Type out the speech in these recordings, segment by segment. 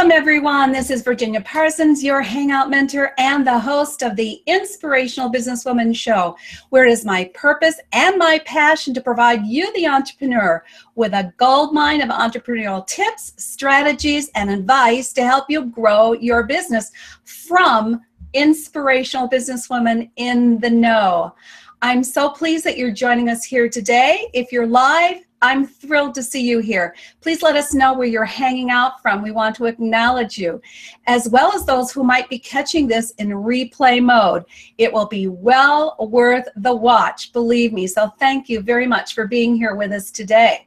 Welcome, everyone. This is Virginia Parsons, your Hangout mentor and the host of the Inspirational Businesswoman Show, where it is my purpose and my passion to provide you, the entrepreneur, with a gold mine of entrepreneurial tips, strategies, and advice to help you grow your business from inspirational businesswoman in the know. I'm so pleased that you're joining us here today. If you're live, I'm thrilled to see you here. Please let us know where you're hanging out from. We want to acknowledge you, as well as those who might be catching this in replay mode. It will be well worth the watch, believe me. So thank you very much for being here with us today.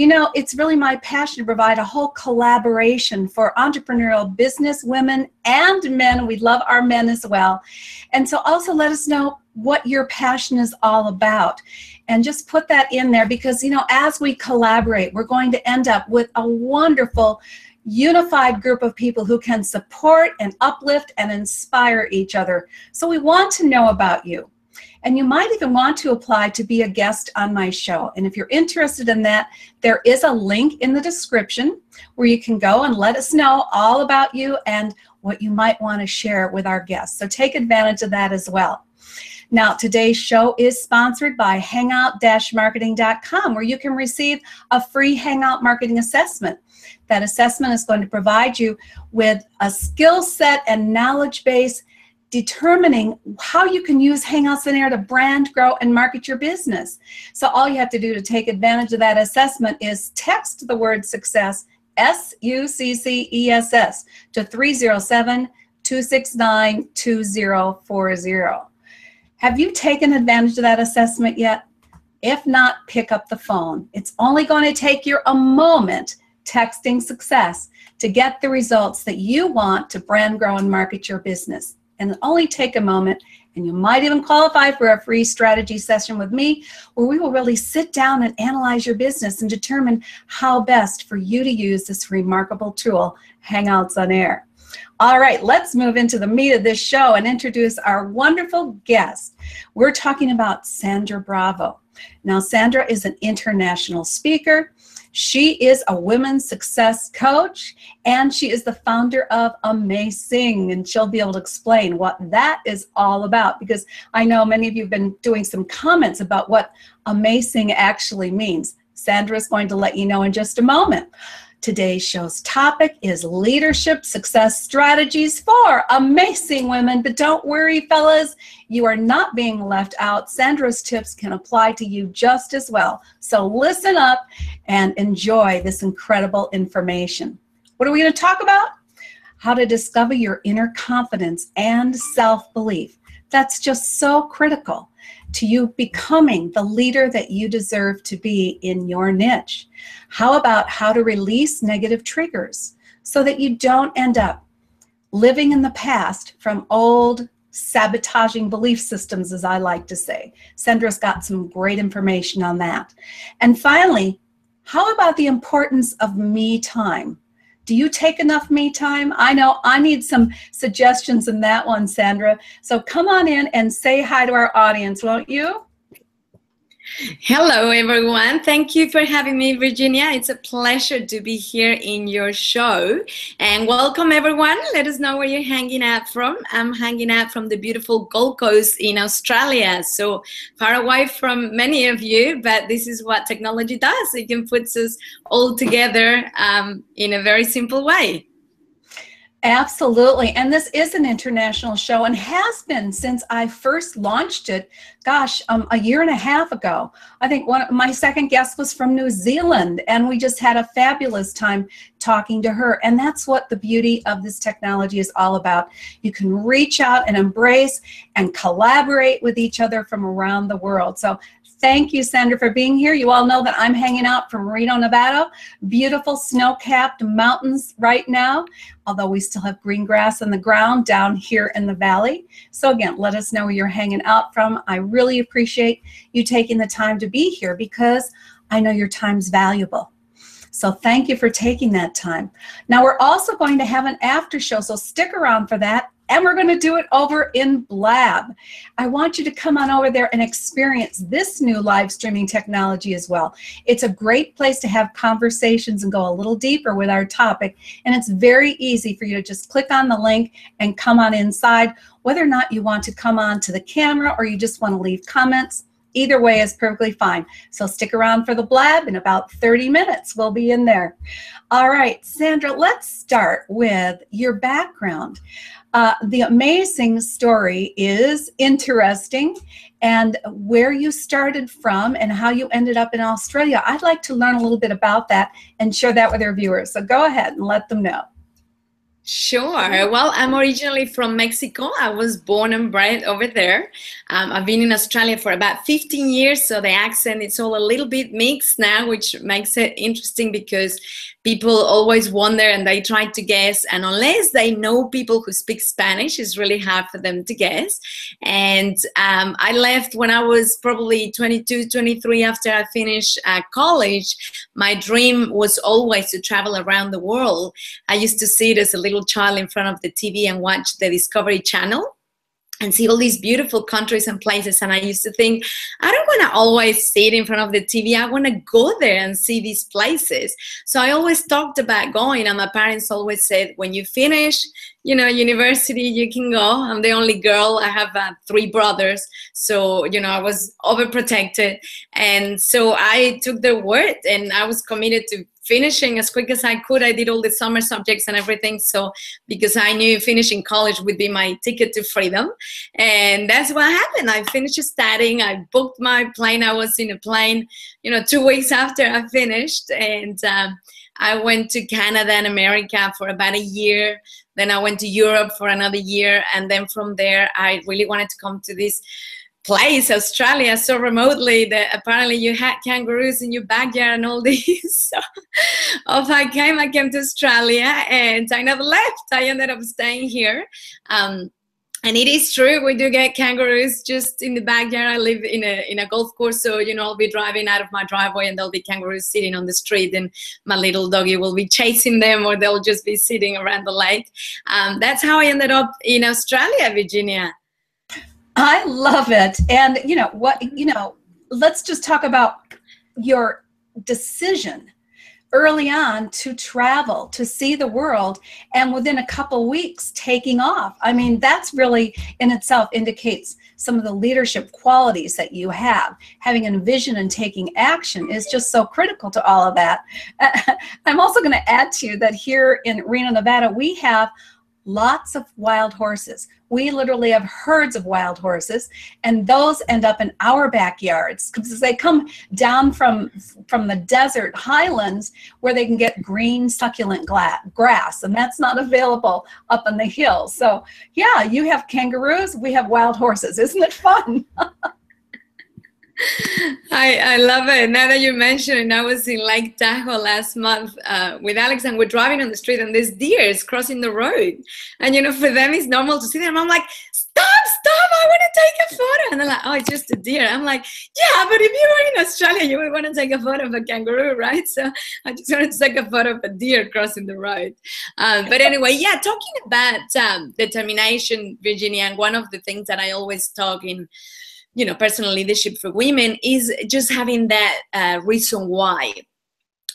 You know, it's really my passion to provide a whole collaboration for entrepreneurial business women and men. We love our men as well. And so also let us know what your passion is all about and just put that in there because you know as we collaborate we're going to end up with a wonderful unified group of people who can support and uplift and inspire each other so we want to know about you and you might even want to apply to be a guest on my show. And if you're interested in that there is a link in the description where you can go and let us know all about you and what you might want to share with our guests. So take advantage of that as well. Now, today's show is sponsored by hangout-marketing.com, where you can receive a free Hangout marketing assessment. That assessment is going to provide you with a skill set and knowledge base determining how you can use Hangouts on Air to brand, grow, and market your business. So all you have to do to take advantage of that assessment is text the word success, S-U-C-C-E-S-S, to 307 269 2040. Have you taken advantage of that assessment yet? If not, pick up the phone. It's only going to take you a moment texting success to get the results that you want to brand, grow, and market your business. And only take a moment, and you might even qualify for a free strategy session with me where we will really sit down and analyze your business and determine how best for you to use this remarkable tool, Hangouts on Air. All right, let's move into the meat of this show and introduce our wonderful guest. We're talking about Sandra Bravo. Now, Sandra is an international speaker. She is a women's success coach and she is the founder of AmaSSSing. And she'll be able to explain what that is all about because I know many of you have been doing some comments about what AmaSSSing actually means. Sandra is going to let you know in just a moment. Today's show's topic is leadership success strategies for amazing women. But don't worry, fellas, you are not being left out. Sandra's tips can apply to you just as well. So listen up and enjoy this incredible information. What are we going to talk about? How to discover your inner confidence and self belief. That's just so critical to you becoming the leader that you deserve to be in your niche. How about how to release negative triggers so that you don't end up living in the past from old sabotaging belief systems, as I like to say. Sandra's got some great information on that. And finally, how about the importance of me time? Do you take enough me time? I know I need some suggestions in that one, Sandra. So come on in and say hi to our audience, won't you? Hello, everyone. Thank you for having me, Virginia. It's a pleasure to be here in your show. And welcome, everyone. Let us know where you're hanging out from. I'm hanging out from the beautiful Gold Coast in Australia. So far away from many of you, but this is what technology does. It can put us all together um, in a very simple way. Absolutely. And this is an international show and has been since I first launched it, gosh, um, a year and a half ago. I think one my second guest was from New Zealand and we just had a fabulous time talking to her. And that's what the beauty of this technology is all about. You can reach out and embrace and collaborate with each other from around the world. So Thank you, Sandra, for being here. You all know that I'm hanging out from Reno, Nevada. Beautiful snow-capped mountains right now, although we still have green grass on the ground down here in the valley. So again, let us know where you're hanging out from. I really appreciate you taking the time to be here because I know your time's valuable. So thank you for taking that time. Now we're also going to have an after show, so stick around for that and we're going to do it over in Blab. I want you to come on over there and experience this new live streaming technology as well. It's a great place to have conversations and go a little deeper with our topic, and it's very easy for you to just click on the link and come on inside, whether or not you want to come on to the camera or you just want to leave comments Either way is perfectly fine. So stick around for the blab. In about 30 minutes, we'll be in there. All right, Sandra, let's start with your background. Uh, the amazing story is interesting and where you started from and how you ended up in Australia. I'd like to learn a little bit about that and share that with our viewers. So go ahead and let them know. Sure. Well, I'm originally from Mexico. I was born and bred over there. Um, I've been in Australia for about 15 years, so the accent is all a little bit mixed now, which makes it interesting because people always wonder and they try to guess. And unless they know people who speak Spanish, it's really hard for them to guess. And um, I left when I was probably 22, 23 after I finished uh, college. My dream was always to travel around the world. I used to see it as a little child in front of the TV and watch the Discovery Channel and see all these beautiful countries and places. And I used to think, I don't want to always sit in front of the TV. I want to go there and see these places. So I always talked about going. And my parents always said, when you finish, you know, university, you can go. I'm the only girl. I have uh, three brothers. So, you know, I was overprotected. And so I took their word and I was committed to finishing as quick as I could. I did all the summer subjects and everything. So because I knew finishing college would be my ticket to freedom. And that's what happened. I finished studying. I booked my plane. I was in a plane, you know, two weeks after I finished. And um, I went to Canada and America for about a year. Then I went to Europe for another year. And then from there, I really wanted to come to this place, Australia, so remotely that apparently you had kangaroos in your backyard and all this. so off I came. I came to Australia and I never left. I ended up staying here. Um, and it is true we do get kangaroos just in the backyard i live in a in a golf course so you know i'll be driving out of my driveway and there'll be kangaroos sitting on the street and my little doggy will be chasing them or they'll just be sitting around the lake um, that's how i ended up in australia virginia I love it. And you know what, mm-hmm. you know, let's just talk about your decision early on to travel, to see the world, and within a couple weeks taking off. I mean, that's really in itself indicates some of the leadership qualities that you have. Having a vision and taking action is just so critical to all of that. I'm also going to add to you that here in Reno, Nevada, we have lots of wild horses. We literally have herds of wild horses, and those end up in our backyards because they come down from from the desert highlands where they can get green succulent grass, and that's not available up on the hills. So yeah, you have kangaroos, we have wild horses. Isn't it fun? I, I love it. Now that you mention it, I was in Lake Tahoe last month uh, with Alex, and we're driving on the street, and there's deers crossing the road. And you know, for them, it's normal to see them. I'm like, stop, stop! I want to take a photo. And they're like, oh, it's just a deer. I'm like, yeah, but if you were in Australia, you would want to take a photo of a kangaroo, right? So I just wanted to take a photo of a deer crossing the road. Um, but anyway, yeah, talking about um, determination, Virginia, and one of the things that I always talk in you know personal leadership for women is just having that uh, reason why.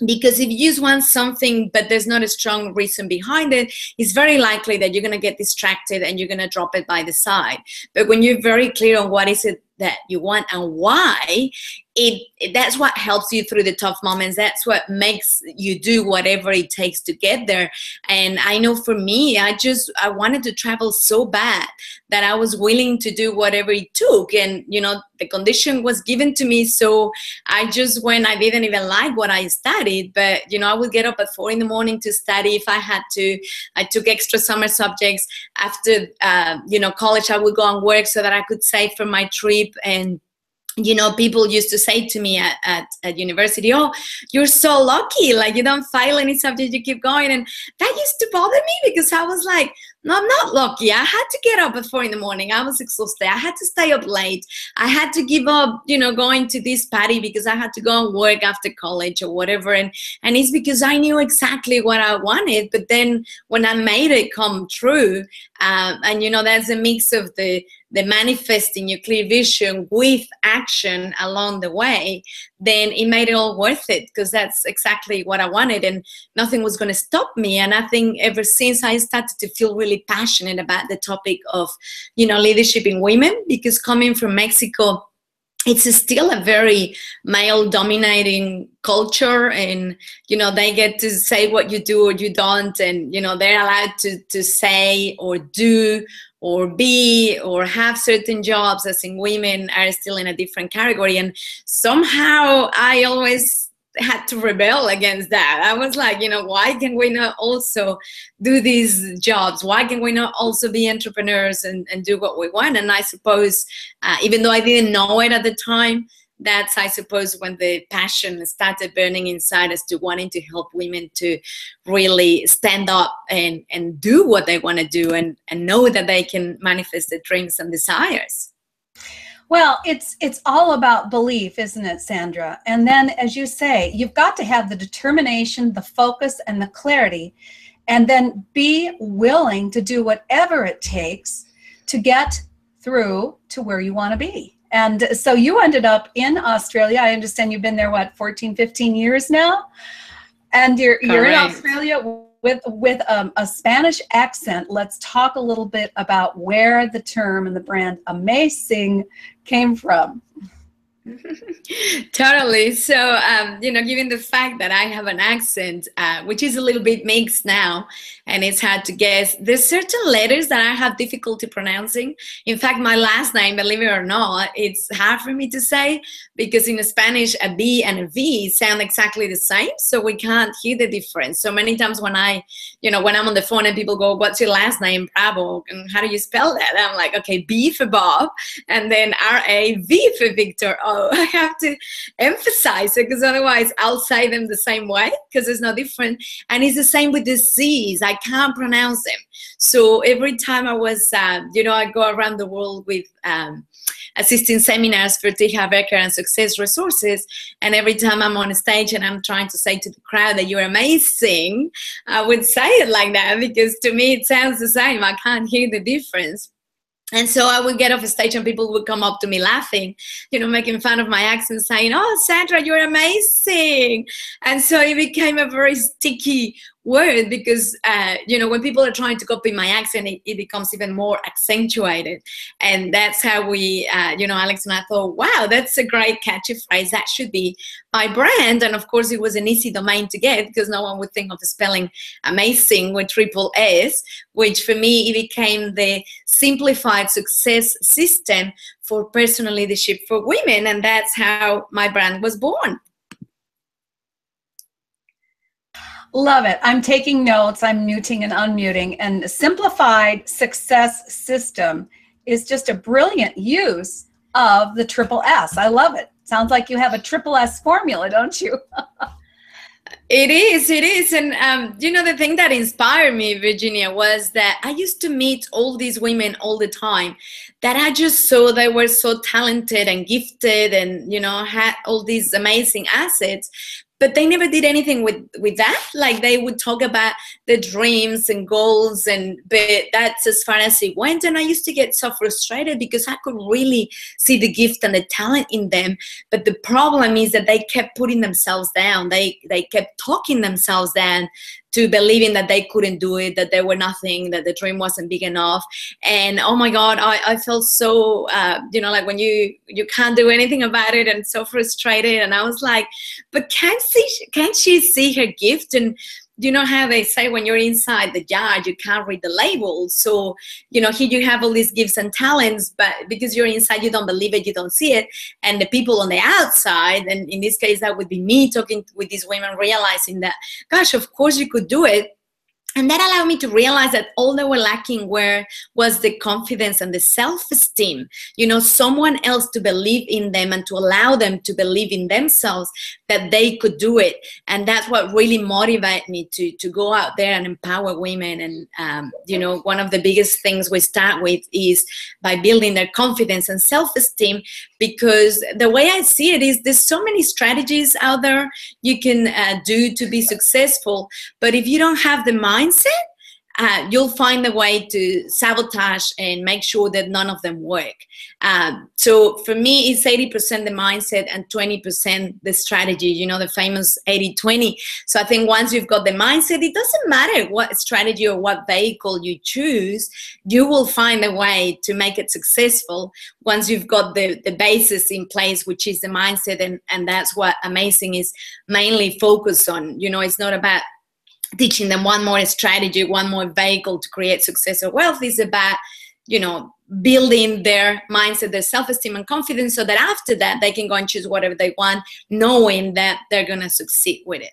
Because if you just want something but there's not a strong reason behind it it's very likely that you're going to get distracted and you're going to drop it by the side. But when you're very clear on what is it that you want and why it, that's what helps you through the tough moments. That's what makes you do whatever it takes to get there. And i know for me i just i wanted to travel so bad that i was willing to do whatever it took. And you know the condition was given to me. So i just went i didn't even like what i studied but you know i would get up at four in the morning to study. If i had to i took extra summer subjects. After uh, you know college i would go and work so that i could save for my trip and you know people used to say to me at, at, at, university oh you're so lucky like you don't fail any subject you keep going. And that used to bother me because i was like no i'm not lucky. I had to get up at four in the morning. I was exhausted. I had to stay up late. I had to give up you know going to this party because i had to go and work after college or whatever. And and it's because i knew exactly what i wanted but then when i made it come true um, and you know that's a mix of the the manifesting your clear vision with action along the way then it made it all worth it because that's exactly what i wanted and nothing was going to stop me. And i think ever since i started to feel really passionate about the topic of you know leadership in women because coming from mexico it's still a very male dominating culture and you know they get to say what you do or you don't and you know they're allowed to to say or do or be or have certain jobs as in women are still in a different category. And somehow i always had to rebel against that. I was like, you know, why can we not also do these jobs? Why can we not also be entrepreneurs and, and do what we want? And I suppose, uh, even though I didn't know it at the time, that's, I suppose, when the passion started burning inside us to wanting to help women to really stand up and, and do what they want to do and, and know that they can manifest their dreams and desires. Well, it's it's all about belief, isn't it, Sandra? And then as you say, you've got to have the determination, the focus and the clarity and then be willing to do whatever it takes to get through to where you want to be. And so you ended up in Australia. I understand you've been there what 14 15 years now. And you're Correct. you're in Australia with with um, a Spanish accent, let's talk a little bit about where the term and the brand amaSSSing came from. totally. So, um, you know, given the fact that I have an accent, uh, which is a little bit mixed now, and it's hard to guess, there's certain letters that I have difficulty pronouncing. In fact, my last name, believe it or not, it's hard for me to say because in Spanish, a B and a V sound exactly the same, so we can't hear the difference. So many times when I, you know, when I'm on the phone and people go, "What's your last name?" Bravo, and how do you spell that? I'm like, okay, B for Bob, and then R A V for Victor. I have to emphasize it because otherwise I'll say them the same way because it's no different. And it's the same with the C's. I can't pronounce them. So every time I was, uh, you know, I go around the world with um, assisting seminars for T. Harv Eker and Success Resources. And every time I'm on a stage and I'm trying to say to the crowd that you're amazing, I would say it like that because to me it sounds the same. I can't hear the difference. And so I would get off stage and people would come up to me laughing, you know, making fun of my accent, saying, Oh, Sandra, you're amazing. And so it became a very sticky word because uh, you know when people are trying to copy my accent it, it becomes even more accentuated. And that's how we uh, you know alex and i thought wow that's a great catchy phrase that should be my brand. And of course it was an easy domain to get because no one would think of the spelling amazing with triple s which for me it became the simplified success system for personal leadership for women. And that's how my brand was born Love it. I'm taking notes. I'm muting and unmuting. And the simplified success system is just a brilliant use of the triple S. I love it. Sounds like you have a triple S formula, don't you? It is, it is. And, um, you know, the thing that inspired me, Virginia, was that I used to meet all these women all the time that I just saw they were so talented and gifted and, you know, had all these amazing assets but they never did anything with with that. Like they would talk about the dreams and goals and but that's as far as it went. And i used to get so frustrated because i could really see the gift and the talent in them. But the problem is that they kept putting themselves down. They they kept talking themselves down to believing that they couldn't do it, that they were nothing, that the dream wasn't big enough. And oh my God, I, I felt so, uh, you know, like when you you can't do anything about it and so frustrated. And I was like, but can't see, can't she see her gift and you know how they say when you're inside the jar you can't read the labels. So you know here you have all these gifts and talents but because you're inside you don't believe it you don't see it. And the people on the outside and in this case that would be me talking with these women realizing that gosh of course you could do it and that allowed me to realize that all they were lacking were was the confidence and the self-esteem. You know someone else to believe in them and to allow them to believe in themselves that they could do it. And that's what really motivated me to to go out there and empower women. And um, you know one of the biggest things we start with is by building their confidence and self-esteem because the way i see it is there's so many strategies out there you can uh, do to be successful. But if you don't have the mind mindset uh, you'll find a way to sabotage and make sure that none of them work. Um, so for me, it's 80% the mindset and 20% the strategy, you know, the famous 80 20. So I think once you've got the mindset, it doesn't matter what strategy or what vehicle you choose, you will find a way to make it successful once you've got the, the basis in place, which is the mindset. And, and that's what amaSSSing is mainly focused on. You know, it's not about teaching them one more strategy, one more vehicle to create success or wealth. is about, you know, building their mindset, their self-esteem and confidence so that after that they can go and choose whatever they want, knowing that they're gonna succeed with it.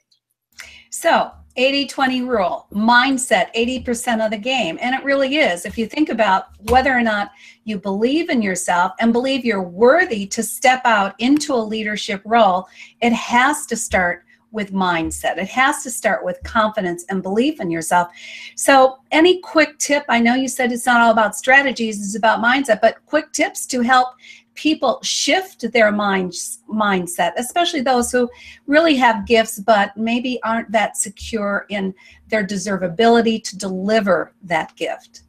So 80-20 rule, mindset, 80% of the game. And it really is. If you think about whether or not you believe in yourself and believe you're worthy to step out into a leadership role, it has to start with mindset. It has to start with confidence and belief in yourself. So, any quick tip? I know you said it's not all about strategies, it's about mindset, but quick tips to help people shift their minds mindset, especially those who really have gifts but maybe aren't that secure in their deservability to deliver that gift.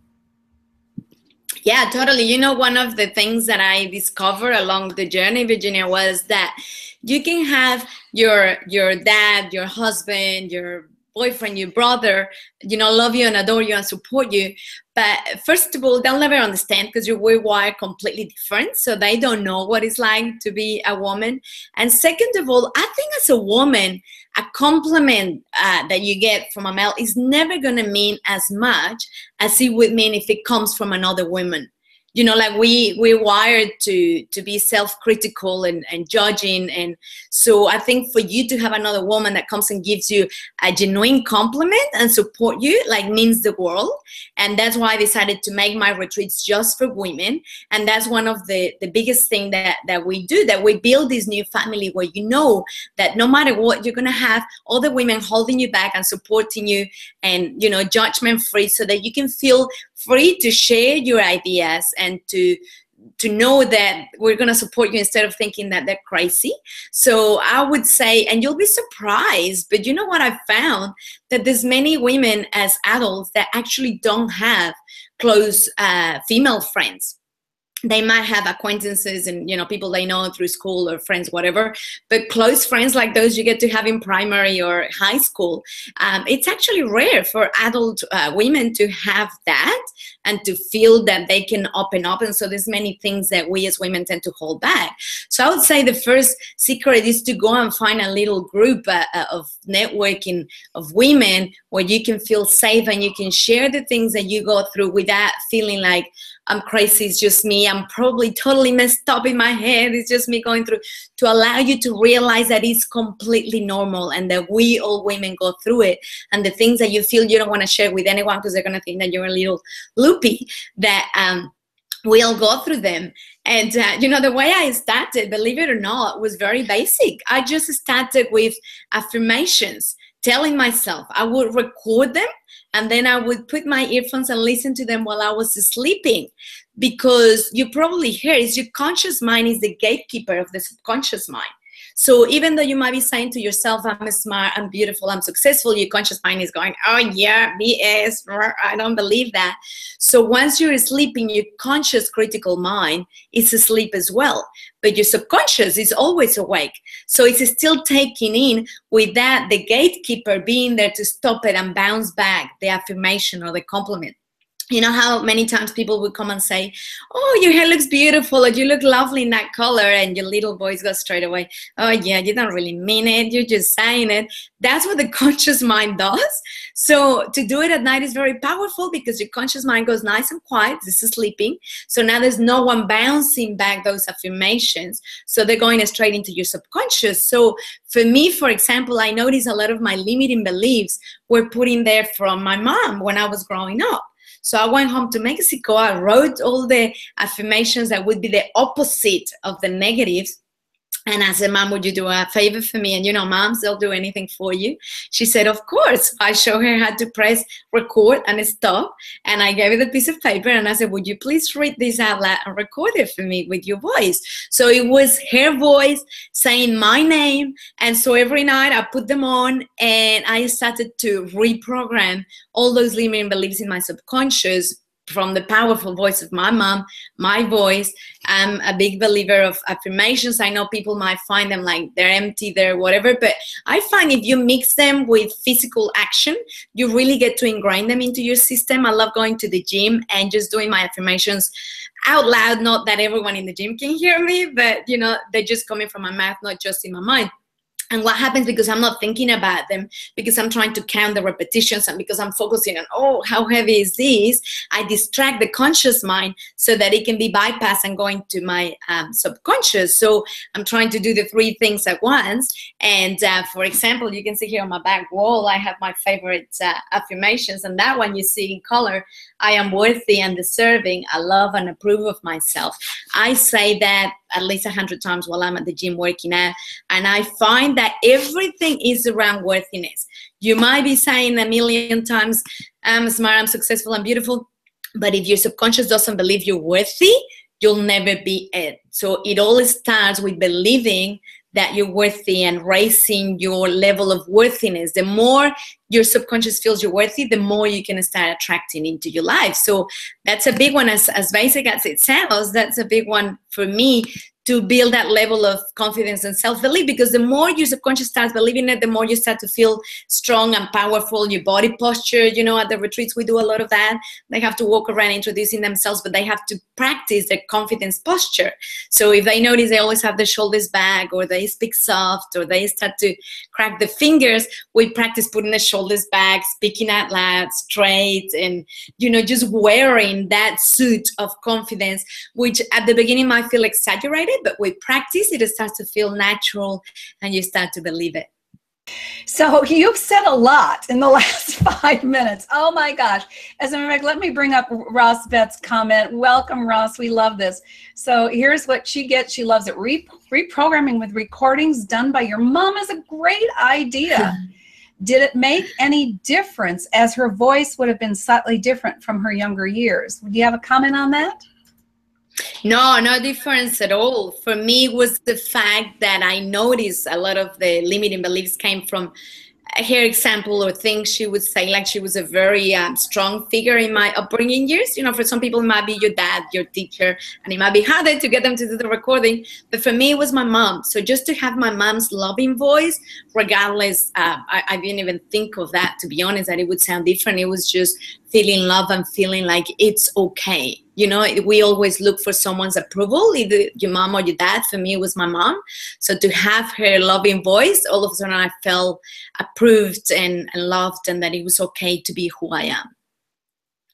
Yeah, totally. You know, one of the things that I discovered along the journey, Virginia, was that you can have your your dad your husband your boyfriend your brother you know love you and adore you and support you but first of all they'll never understand because you're wired completely different so they don't know what it's like to be a woman and second of all i think as a woman a compliment uh, that you get from a male is never going to mean as much as it would mean if it comes from another woman you know like we we're wired to to be self-critical and, and judging. And so i think for you to have another woman that comes and gives you a genuine compliment and support you like means the world. And that's why i decided to make my retreats just for women. And that's one of the the biggest thing that that we do that we build this new family where you know that no matter what you're gonna have all the women holding you back and supporting you and you know judgment free so that you can feel free to share your ideas and to to know that we're going to support you instead of thinking that they're crazy. So I would say, and you'll be surprised, but you know what I found? That there's many women as adults that actually don't have close uh, female friends they might have acquaintances and you know people they know through school or friends whatever but close friends like those you get to have in primary or high school um, it's actually rare for adult uh, women to have that and to feel that they can open up and so there's many things that we as women tend to hold back. So i would say the first secret is to go and find a little group uh, uh of networking of women where you can feel safe and you can share the things that you go through without feeling like I'm crazy, it's just me. I'm probably totally messed up in my head. It's just me going through to allow you to realize that it's completely normal and that we all women go through it. And the things that you feel you don't want to share with anyone because they're going to think that you're a little loopy, that um, we all go through them. And, uh, you know, the way I started, believe it or not, was very basic. I just started with affirmations, telling myself I would record them and then I would put my earphones and listen to them while I was sleeping because you probably hear is your conscious mind is the gatekeeper of the subconscious mind. So even though you might be saying to yourself, I'm smart, I'm beautiful, I'm successful, your conscious mind is going, oh yeah, BS, I don't believe that. So once you're sleeping, your conscious critical mind is asleep as well. But your subconscious is always awake. So it's still taking in with that, the gatekeeper being there to stop it and bounce back the affirmation or the compliment you know how many times people would come and say, Oh, your hair looks beautiful, or you look lovely in that color, and your little voice goes straight away, Oh, yeah, you don't really mean it, you're just saying it. That's what the conscious mind does. So, to do it at night is very powerful because your conscious mind goes nice and quiet, this is sleeping. So, now there's no one bouncing back those affirmations. So, they're going straight into your subconscious. So, for me, for example, I notice a lot of my limiting beliefs were put in there from my mom when I was growing up. So I went home to Mexico. I wrote all the affirmations that would be the opposite of the negatives and I said, Mom, would you do a favor for me? And you know, moms, they'll do anything for you. She said, Of course. I show her how to press record and stop. And I gave her the piece of paper and I said, Would you please read this out loud and record it for me with your voice? So it was her voice saying my name. And so every night I put them on and I started to reprogram all those limiting beliefs in my subconscious from the powerful voice of my mom, my voice. I'm a big believer of affirmations. I know people might find them like they're empty, they're whatever, but I find if you mix them with physical action, you really get to ingrain them into your system. I love going to the gym and just doing my affirmations out loud. Not that everyone in the gym can hear me, but you know, they're just coming from my mouth, not just in my mind and what happens because i'm not thinking about them because i'm trying to count the repetitions and because i'm focusing on oh how heavy is this? I distract the conscious mind so that it can be bypassed and going to my um, subconscious. So i'm trying to do the three things at once. And uh, for example you can see here on my back wall i have my favorite uh, affirmations. And that one you see in color i am worthy and deserving. I love and approve of myself. I say that at least a hundred times while I'm at the gym working out. And I find that everything is around worthiness. You might be saying a million times, I'm smart, I'm successful, I'm beautiful. But if your subconscious doesn't believe you're worthy, you'll never be it. So it all starts with believing that you're worthy and raising your level of worthiness. The more your subconscious feels you're worthy, the more you can start attracting into your life. So that's a big one, as, as basic as it sounds, that's a big one for me to build that level of confidence and self-belief because the more your subconscious starts believing it the more you start to feel strong and powerful your body posture you know at the retreats we do a lot of that. They have to walk around introducing themselves but they have to practice their confidence posture. So if they notice they always have their shoulders back or they speak soft or they start to crack the fingers we practice putting the shoulders back speaking out loud straight and you know just wearing that suit of confidence which at the beginning might feel exaggerated but with practice, it starts to feel natural and you start to believe it. So you've said a lot in the last five minutes. Oh my gosh. As a matter of fact, let me bring up Ross Betts' comment. Welcome, Ross. We love this. So here's what she gets. She loves it. Re- reprogramming with recordings done by your mom is a great idea. Did it make any difference as her voice would have been slightly different from her younger years? Would you have a comment on that? No, no difference at all. For me, was the fact that I noticed a lot of the limiting beliefs came from her example or things she would say like she was a very um, strong figure in my upbringing years. You know for some people it might be your dad your teacher and it might be harder to get them to do the recording. But for me it was my mom. So just to have my mom's loving voice regardless uh, I, I didn't even think of that to be honest that it would sound different. It was just feeling love and feeling like it's okay. You know we always look for someone's approval either your mom or your dad. For me it was my mom. So to have her loving voice all of a sudden i felt approved and, and loved and that it was okay to be who i am.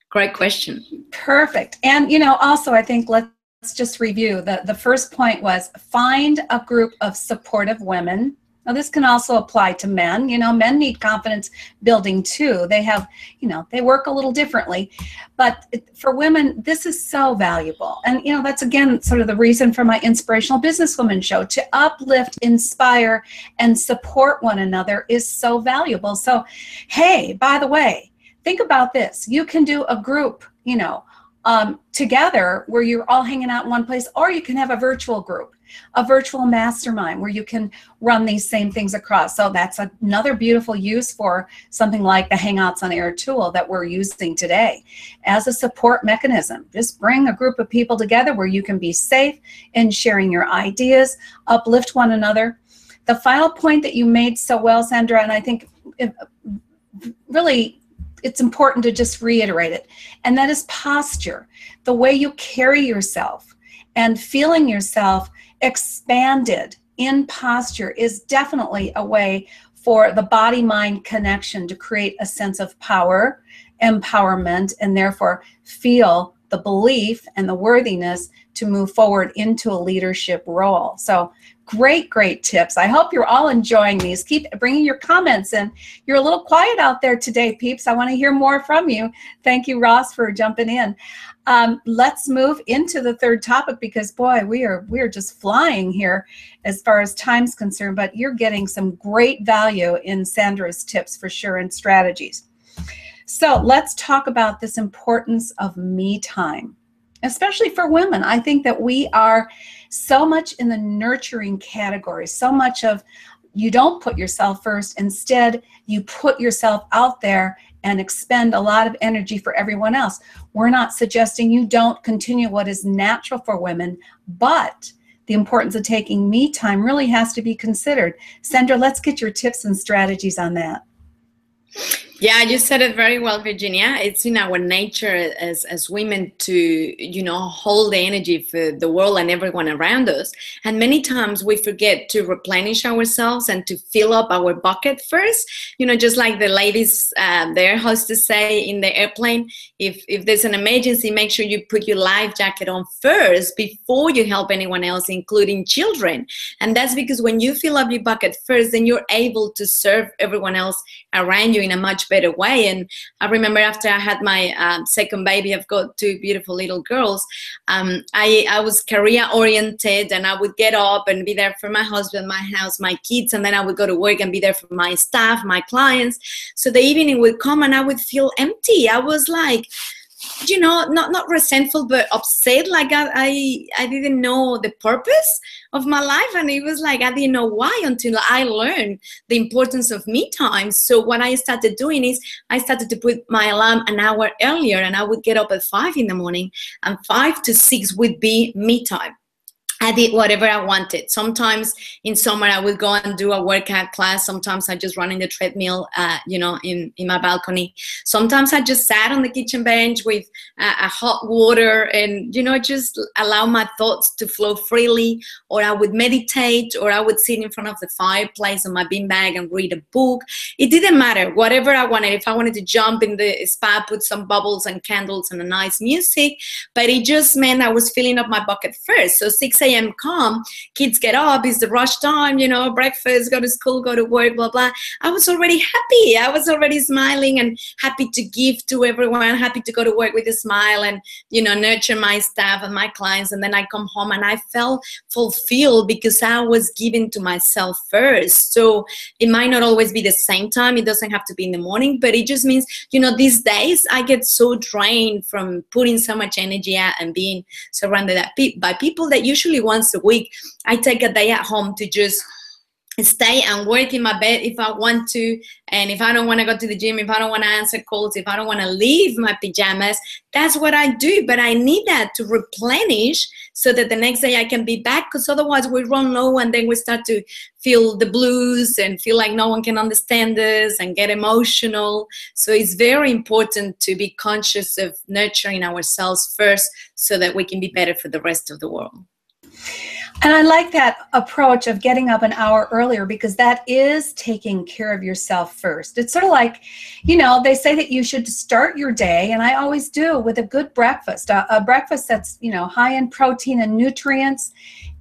Great question. Perfect. And you know also i think let's just review. The the first point was find a group of supportive women now, this can also apply to men. You know, men need confidence building too. They have, you know, they work a little differently. But for women, this is so valuable. And, you know, that's again sort of the reason for my Inspirational Businesswoman show to uplift, inspire, and support one another is so valuable. So, hey, by the way, think about this. You can do a group, you know, um, together where you're all hanging out in one place, or you can have a virtual group a virtual mastermind where you can run these same things across. So that's another beautiful use for something like the Hangouts on Air tool that we're using today as a support mechanism. Just bring a group of people together where you can be safe in sharing your ideas, uplift one another. The final point that you made so well, Sandra, and I think it, really it's important to just reiterate it, and that is posture, the way you carry yourself and feeling yourself expanded in posture is definitely a way for the body mind connection to create a sense of power, empowerment, and therefore feel the belief and the worthiness to move forward into a leadership role. So, great, great tips. I hope you're all enjoying these. Keep bringing your comments in. You're a little quiet out there today, peeps. I want to hear more from you. Thank you, Ross, for jumping in. Um, let's move into the third topic because boy, we are we are just flying here as far as time's concerned. But you're getting some great value in Sandra's tips for sure and strategies. So let's talk about this importance of me time, especially for women. I think that we are so much in the nurturing category, so much of you don't put yourself first. Instead, you put yourself out there and expend a lot of energy for everyone else. We're not suggesting you don't continue what is natural for women, but the importance of taking me time really has to be considered. Sandra, let's get your tips and strategies on that. Yeah, you said it very well, Virginia. It's in our nature as, as women to, you know, hold the energy for the world and everyone around us. And many times we forget to replenish ourselves and to fill up our bucket first. You know, just like the ladies, uh, their hostess say in the airplane, if, if there's an emergency, make sure you put your life jacket on first before you help anyone else, including children. And that's because when you fill up your bucket first, then you're able to serve everyone else around you in a much better way. And I remember after I had my um, second baby, I've got two beautiful little girls. Um, I, I was career oriented and I would get up and be there for my husband, my house, my kids, and then I would go to work and be there for my staff, my clients. So the evening would come and I would feel empty. I was like, you know not not resentful but upset. Like I, I i didn't know the purpose of my life. And it was like i didn't know why until i learned the importance of me time. So what i started doing is i started to put my alarm an hour earlier and i would get up at five in the morning and five to six would be me time I did whatever I wanted. Sometimes in summer I would go and do a workout class. Sometimes I just run in the treadmill, uh, you know, in, in my balcony. Sometimes I just sat on the kitchen bench with a hot water and, you know, just allow my thoughts to flow freely. Or I would meditate or I would sit in front of the fireplace on my beanbag and read a book. It didn't matter, whatever I wanted. If I wanted to jump in the spa, put some bubbles and candles and a nice music. But it just meant I was filling up my bucket first. So 6 a.m come, kids get up, it's the rush time, you know, breakfast, go to school, go to work, blah, blah. I was already happy. I was already smiling and happy to give to everyone, happy to go to work with a smile and, you know, nurture my staff and my clients. And then I come home and I felt fulfilled because I was giving to myself first. So it might not always be the same time. It doesn't have to be in the morning, but it just means, you know, these days I get so drained from putting so much energy out and being surrounded by people that usually once a week. I take a day at home to just stay and work in my bed if I want to. And if I don't want to go to the gym, if I don't want to answer calls, if I don't want to leave my pajamas, that's what I do. But I need that to replenish so that the next day I can be back because otherwise we run low and then we start to feel the blues and feel like no one can understand us and get emotional. So it's very important to be conscious of nurturing ourselves first so that we can be better for the rest of the world. And I like that approach of getting up an hour earlier because that is taking care of yourself first. It's sort of like, you know, they say that you should start your day, and I always do, with a good breakfast, a, a breakfast that's, you know, high in protein and nutrients.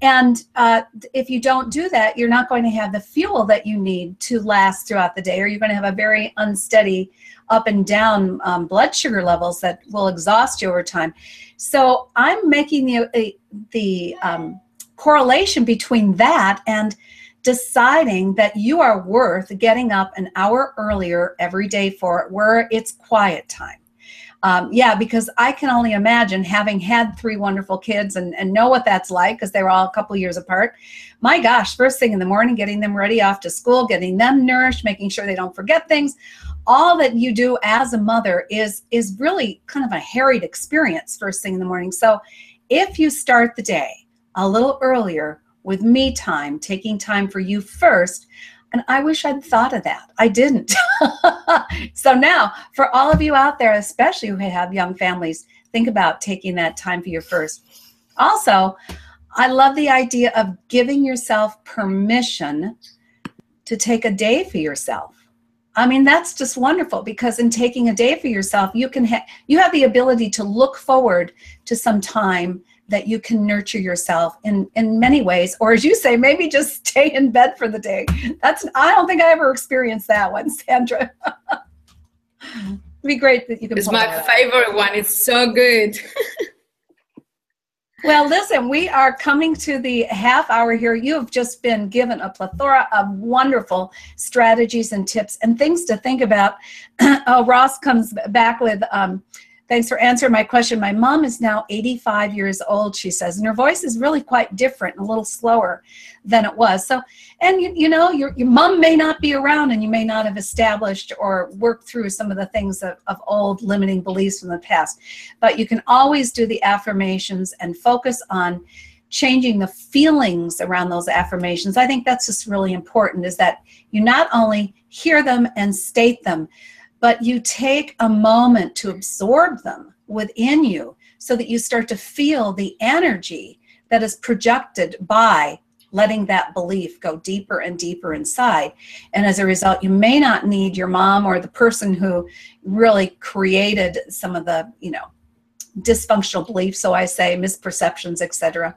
And uh, if you don't do that, you're not going to have the fuel that you need to last throughout the day, or you're going to have a very unsteady up and down um, blood sugar levels that will exhaust you over time. So I'm making the, the um, correlation between that and deciding that you are worth getting up an hour earlier every day for it where it's quiet time. Um, yeah, because I can only imagine having had three wonderful kids and, and know what that's like because they were all a couple years apart. My gosh, first thing in the morning, getting them ready off to school, getting them nourished, making sure they don't forget things. All that you do as a mother is is really kind of a harried experience first thing in the morning. So if you start the day a little earlier with me time, taking time for you first. And I wish I'd thought of that. I didn't. so now, for all of you out there, especially who have young families, think about taking that time for you first. Also, I love the idea of giving yourself permission to take a day for yourself. I mean, that's just wonderful because in taking a day for yourself, you can ha- you have the ability to look forward to some time that you can nurture yourself in in many ways or as you say maybe just stay in bed for the day. That's i don't think i ever experienced that one sandra. It'd be great that you can it's my favorite one. It's so good. Well, listen, we are coming to the half hour here. You have just been given a plethora of wonderful strategies and tips and things to think about. oh, Ross comes back with um, Thanks for answering my question. My mom is now 85 years old, she says, and her voice is really quite different, a little slower than it was. So, and you, you know, your, your mom may not be around and you may not have established or worked through some of the things of, of old limiting beliefs from the past. But you can always do the affirmations and focus on changing the feelings around those affirmations. I think that's just really important is that you not only hear them and state them, but you take a moment to absorb them within you so that you start to feel the energy that is projected by letting that belief go deeper and deeper inside. And as a result, you may not need your mom or the person who really created some of the, you know, dysfunctional beliefs, so I say misperceptions, etc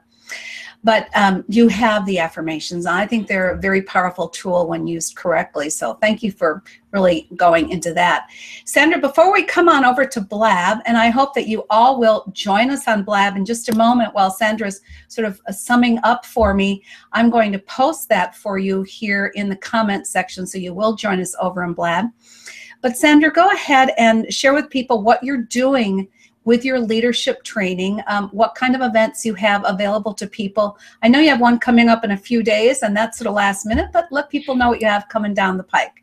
but um, you have the affirmations. I think they're a very powerful tool when used correctly. So thank you for really going into that. Sandra, before we come on over to Blab, and I hope that you all will join us on Blab in just a moment while Sandra's sort of uh, summing up for me, I'm going to post that for you here in the comment section so you will join us over in Blab. But Sandra, go ahead and share with people what you're doing with your leadership training, um, what kind of events you have available to people. I know you have one coming up in a few days, and that's sort of last minute, but let people know what you have coming down the pike.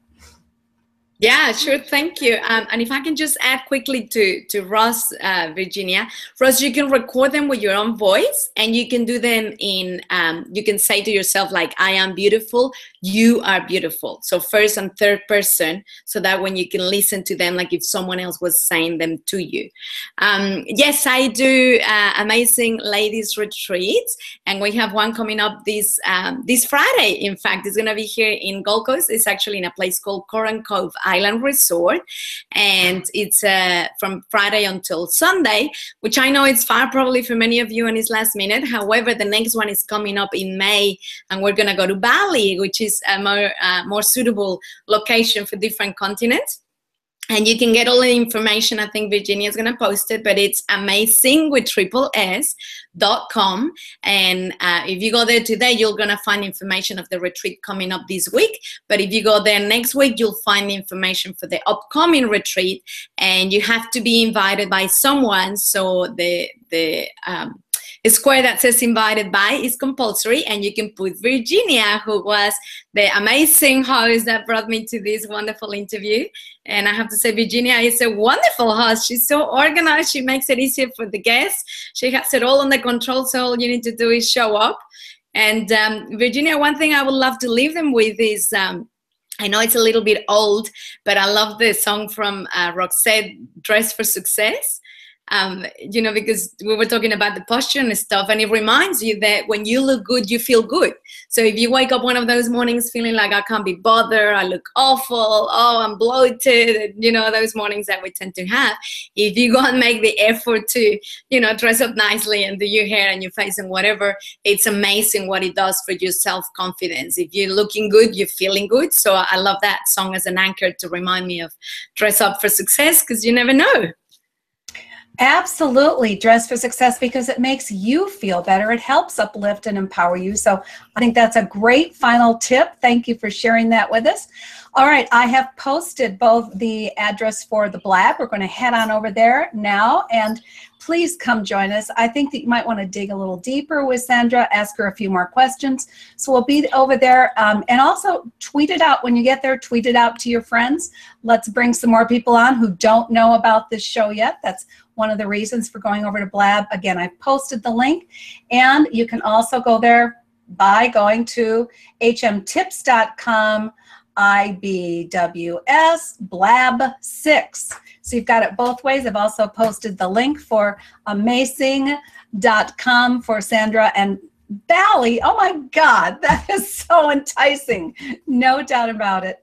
Yeah, sure. Thank you. Um, and if I can just add quickly to to Ross, uh, Virginia, Ross, you can record them with your own voice, and you can do them in. Um, you can say to yourself like, "I am beautiful. You are beautiful." So first and third person, so that when you can listen to them, like if someone else was saying them to you. Um, yes, I do uh, amazing ladies retreats, and we have one coming up this um, this Friday. In fact, it's gonna be here in Gold Coast. It's actually in a place called Couran Cove. Island Resort, and it's uh, from Friday until Sunday, which I know it's far probably for many of you and it's last minute. However, the next one is coming up in May, and we're gonna go to Bali, which is a more uh, more suitable location for different continents and you can get all the information. I think Virginia is going to post it, but it's amazing with triple S dot com. And uh, if you go there today, you're going to find information of the retreat coming up this week. But if you go there next week, you'll find information for the upcoming retreat. And you have to be invited by someone. So the the um, square that says invited by is compulsory, and you can put Virginia, who was the amazing host that brought me to this wonderful interview. And I have to say, Virginia is a wonderful host. She's so organized. She makes it easier for the guests. She has it all under control, so all you need to do is show up. And um, Virginia, one thing I would love to leave them with is. Um, I know it's a little bit old, but I love the song from uh, Roxette, Dress for Success um, you know, because we were talking about the posture and stuff, and it reminds you that when you look good, you feel good. So if you wake up one of those mornings feeling like I can't be bothered, I look awful, oh, I'm bloated, you know, those mornings that we tend to have, if you go and make the effort to, you know, dress up nicely and do your hair and your face and whatever, it's amazing what it does for your self confidence. If you're looking good, you're feeling good. So I love that song as an anchor to remind me of dress up for success because you never know. Absolutely. Dress for success because it makes you feel better. It helps uplift and empower you. So I think that's a great final tip. Thank you for sharing that with us. All right. I have posted both the address for the Blab. We're going to head on over there now and please come join us. I think that you might want to dig a little deeper with Sandra, ask her a few more questions. So we'll be over there. Um, and also tweet it out when you get there, tweet it out to your friends. Let's bring some more people on who don't know about this show yet. That's one of the reasons for going over to Blab. Again, I've posted the link, and you can also go there by going to hmtips.com IBWS Blab 6. So you've got it both ways. I've also posted the link for amazing.com for Sandra and Bali. Oh my God, that is so enticing. No doubt about it.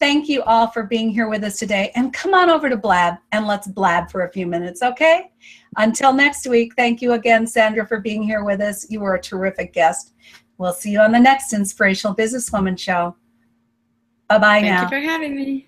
Thank you all for being here with us today. And come on over to Blab and let's blab for a few minutes, okay? Until next week, thank you again, Sandra, for being here with us. You were a terrific guest. We'll see you on the next Inspirational Businesswoman show. Bye bye Thank now. you for having me.